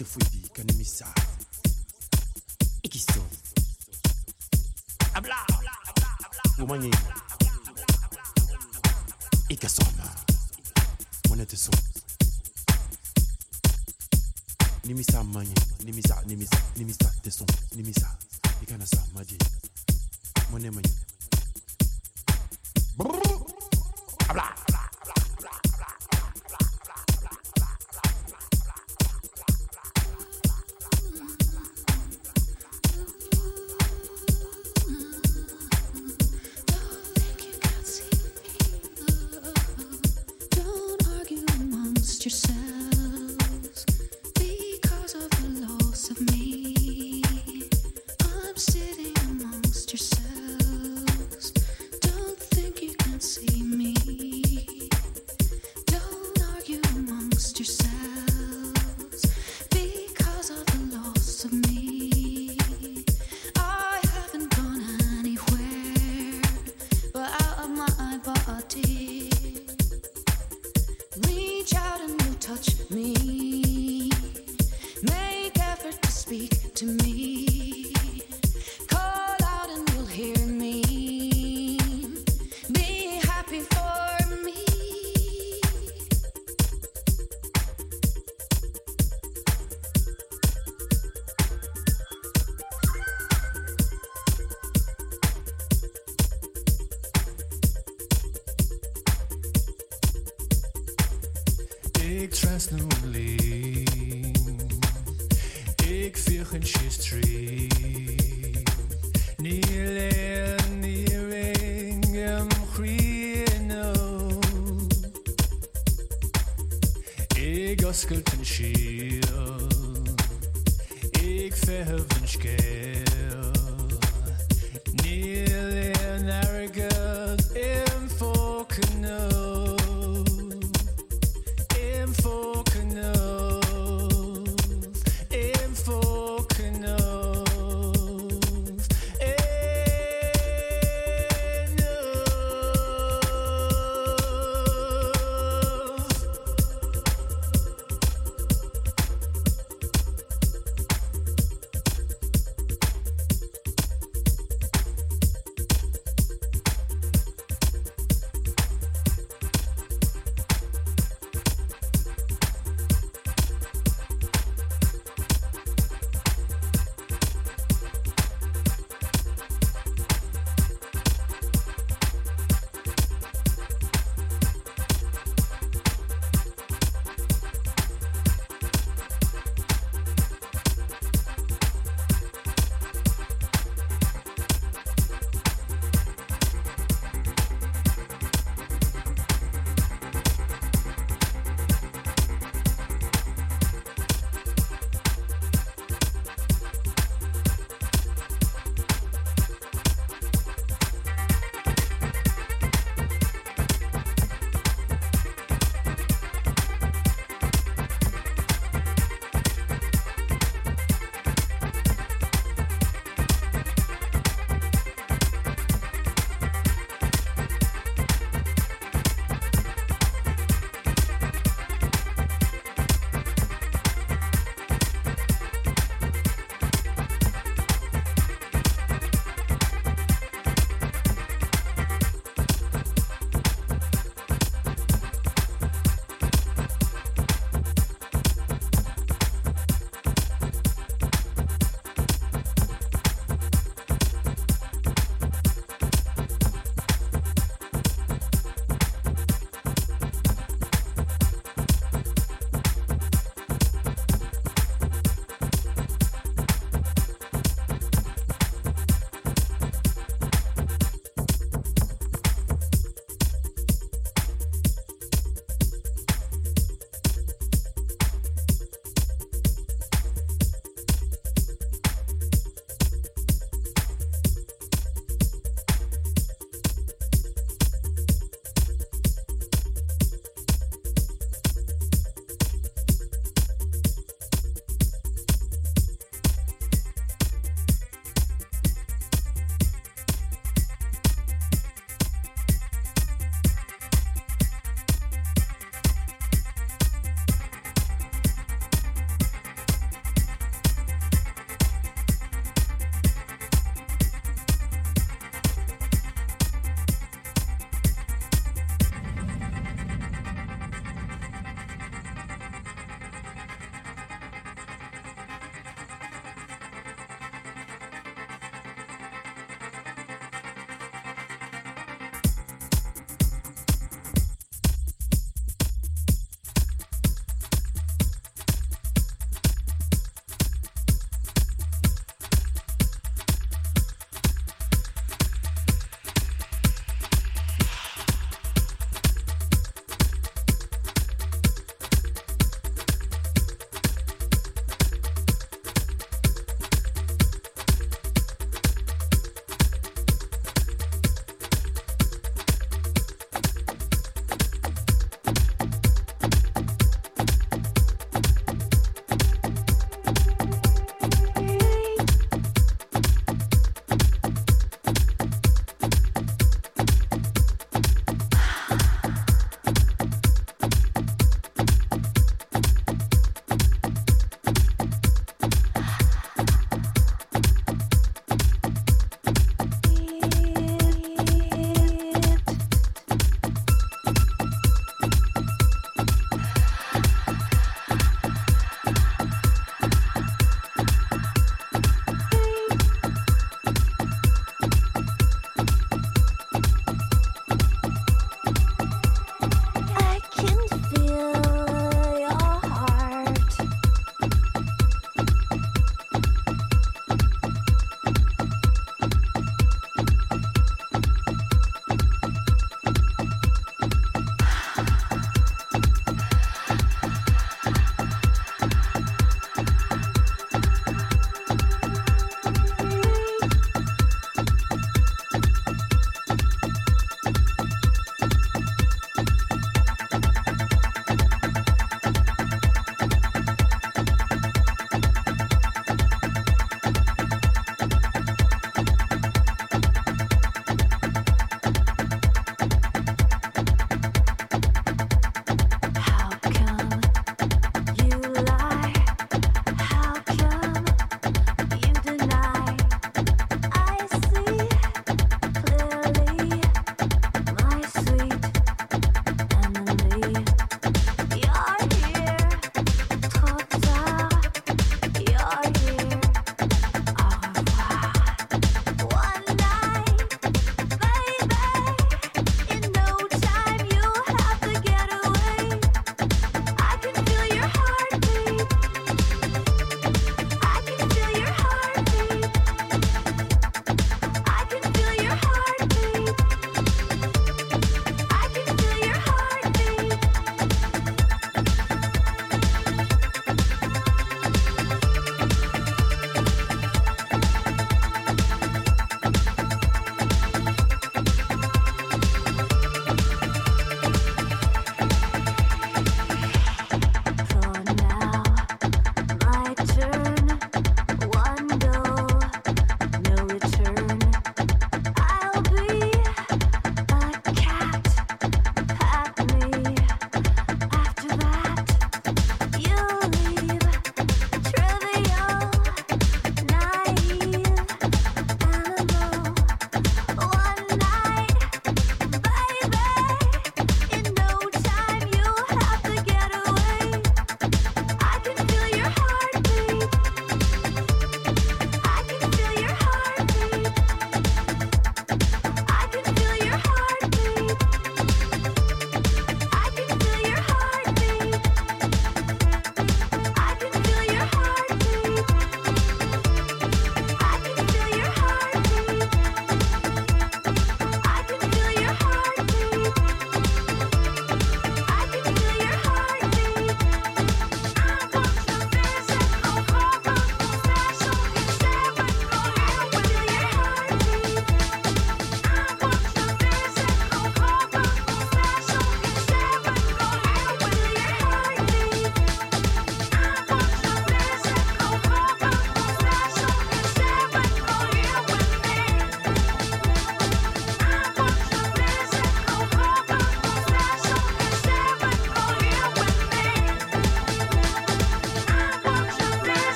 Tefwidi Kanimisa Ikisto Abla Nimisa Manyi Nimisa Nimisa Nimisa Nimisa Monemanyi Abla.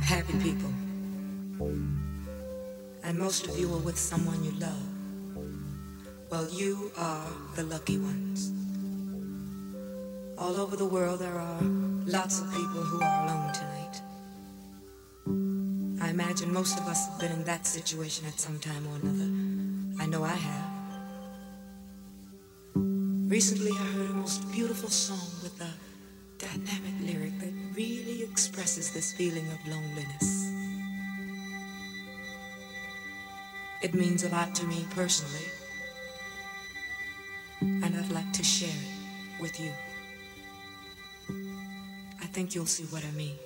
Happy people. And most of you are with someone you love. Well, you are the lucky ones. All over the world, there are lots of people who are alone tonight. I imagine most of us have been in that situation at some time or another. I know I have. Recently, I heard a most beautiful song with a dynamic lyric that really expresses this feeling of loneliness. It means a lot to me personally, and I'd like to share it with you. I think you'll see what I mean.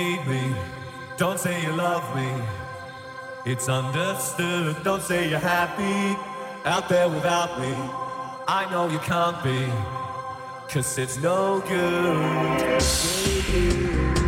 Need me. Don't say you love me. It's understood. Don't say you're happy out there without me. I know you can't be. Cause it's no good. It's no good.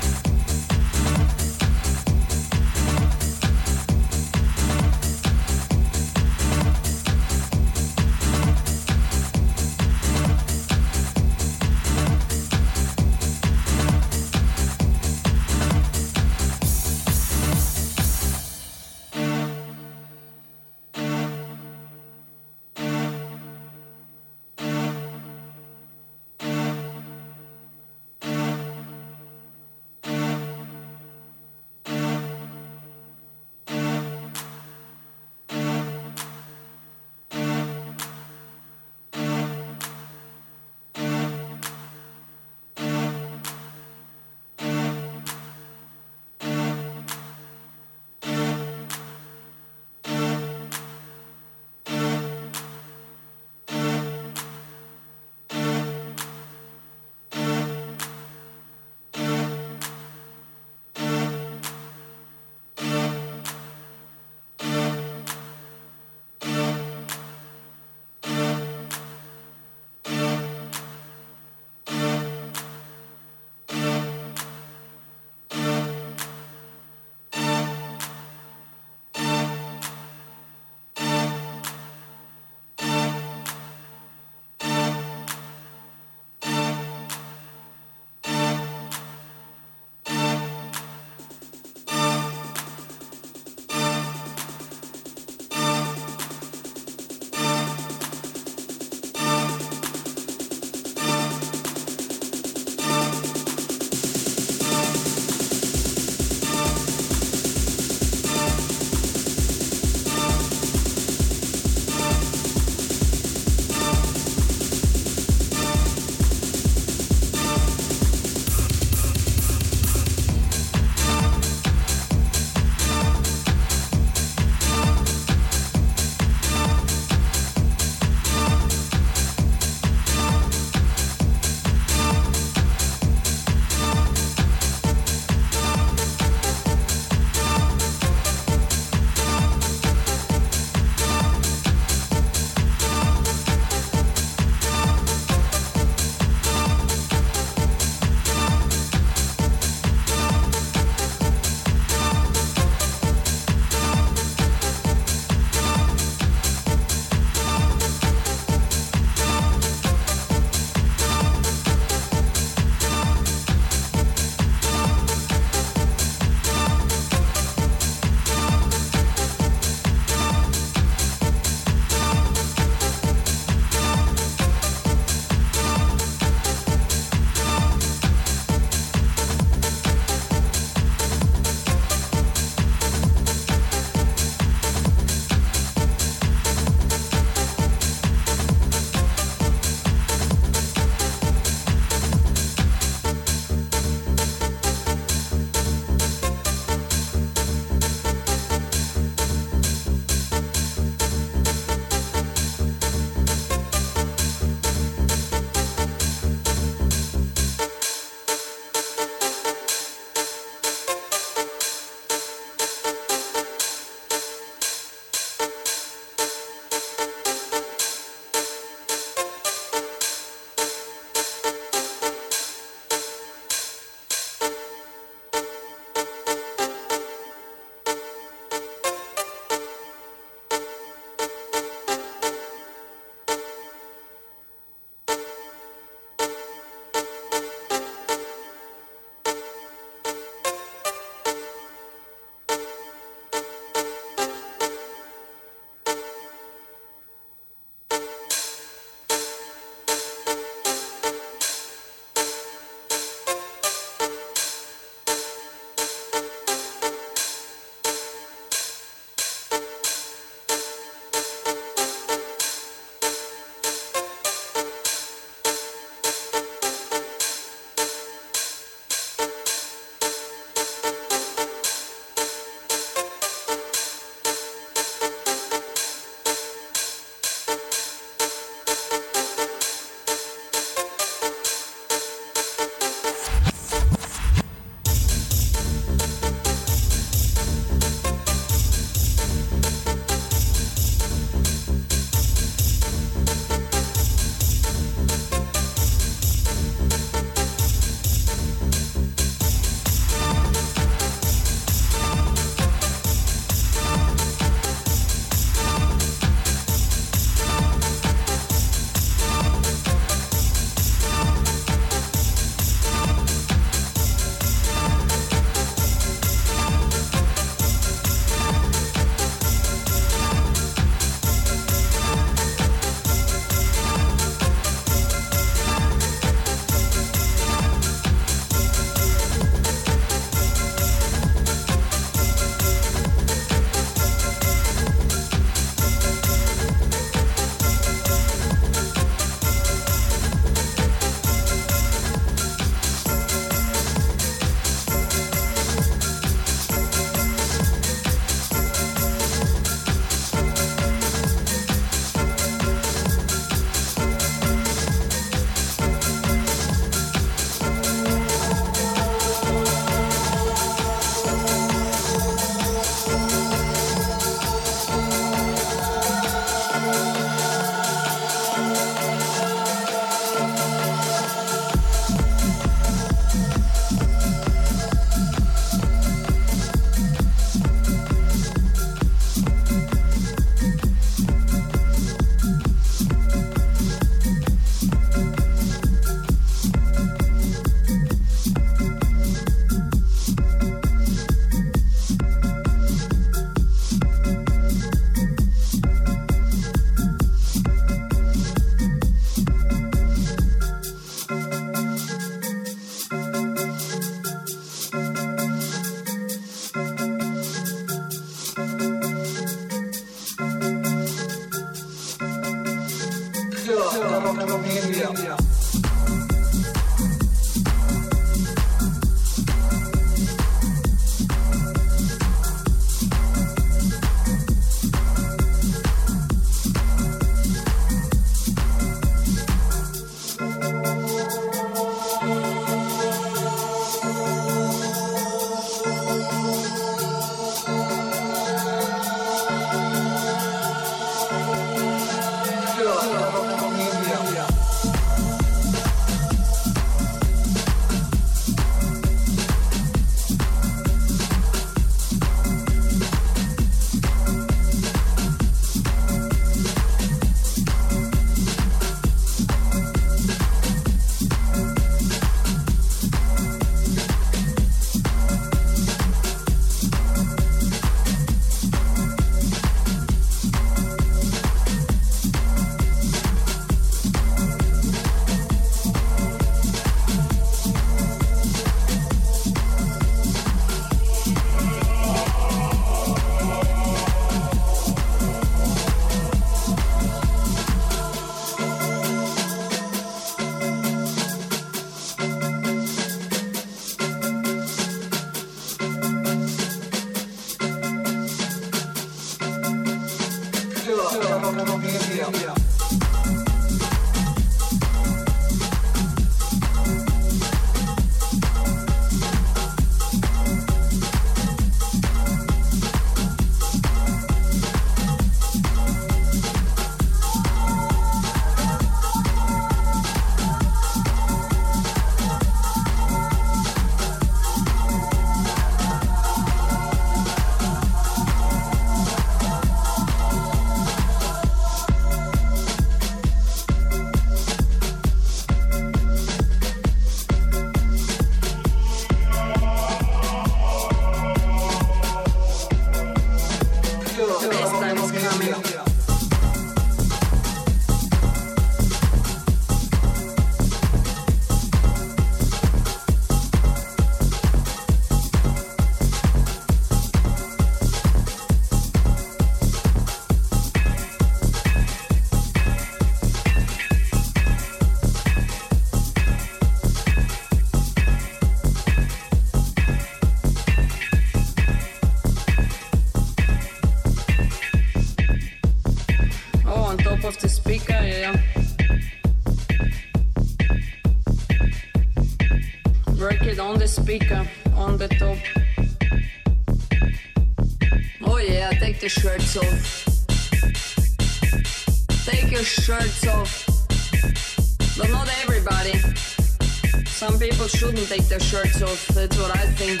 people shouldn't take their shirts off. That's what I think.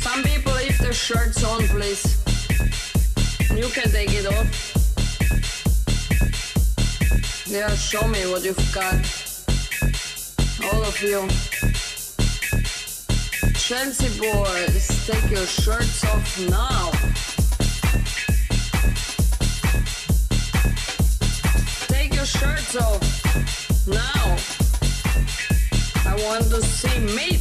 Some people leave their shirts on, please. You can take it off. Yeah, show me what you've got. All of you. Chelsea boys, take your shirts off now. see me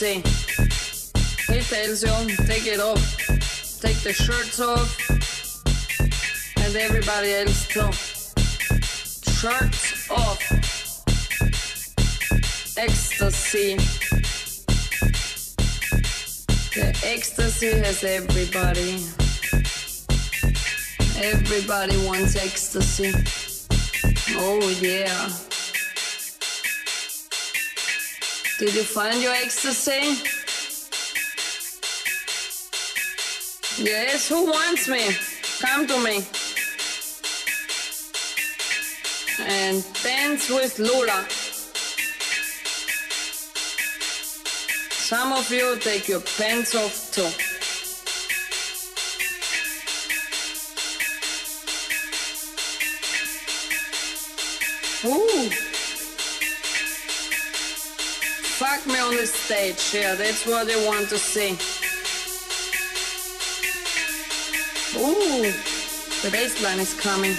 sing. Take take it off, take the shirts off, and everybody else too. Shirts off. Ecstasy. The ecstasy has everybody. Everybody wants ecstasy. Oh yeah. Did you find your ecstasy? Yes, who wants me? Come to me. And dance with Lola. Some of you take your pants off too. on the stage. Yeah, that's what I want to see. Ooh, the bass line is coming.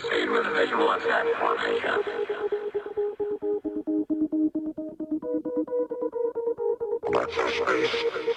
Proceed with visual attack formation. Let's space.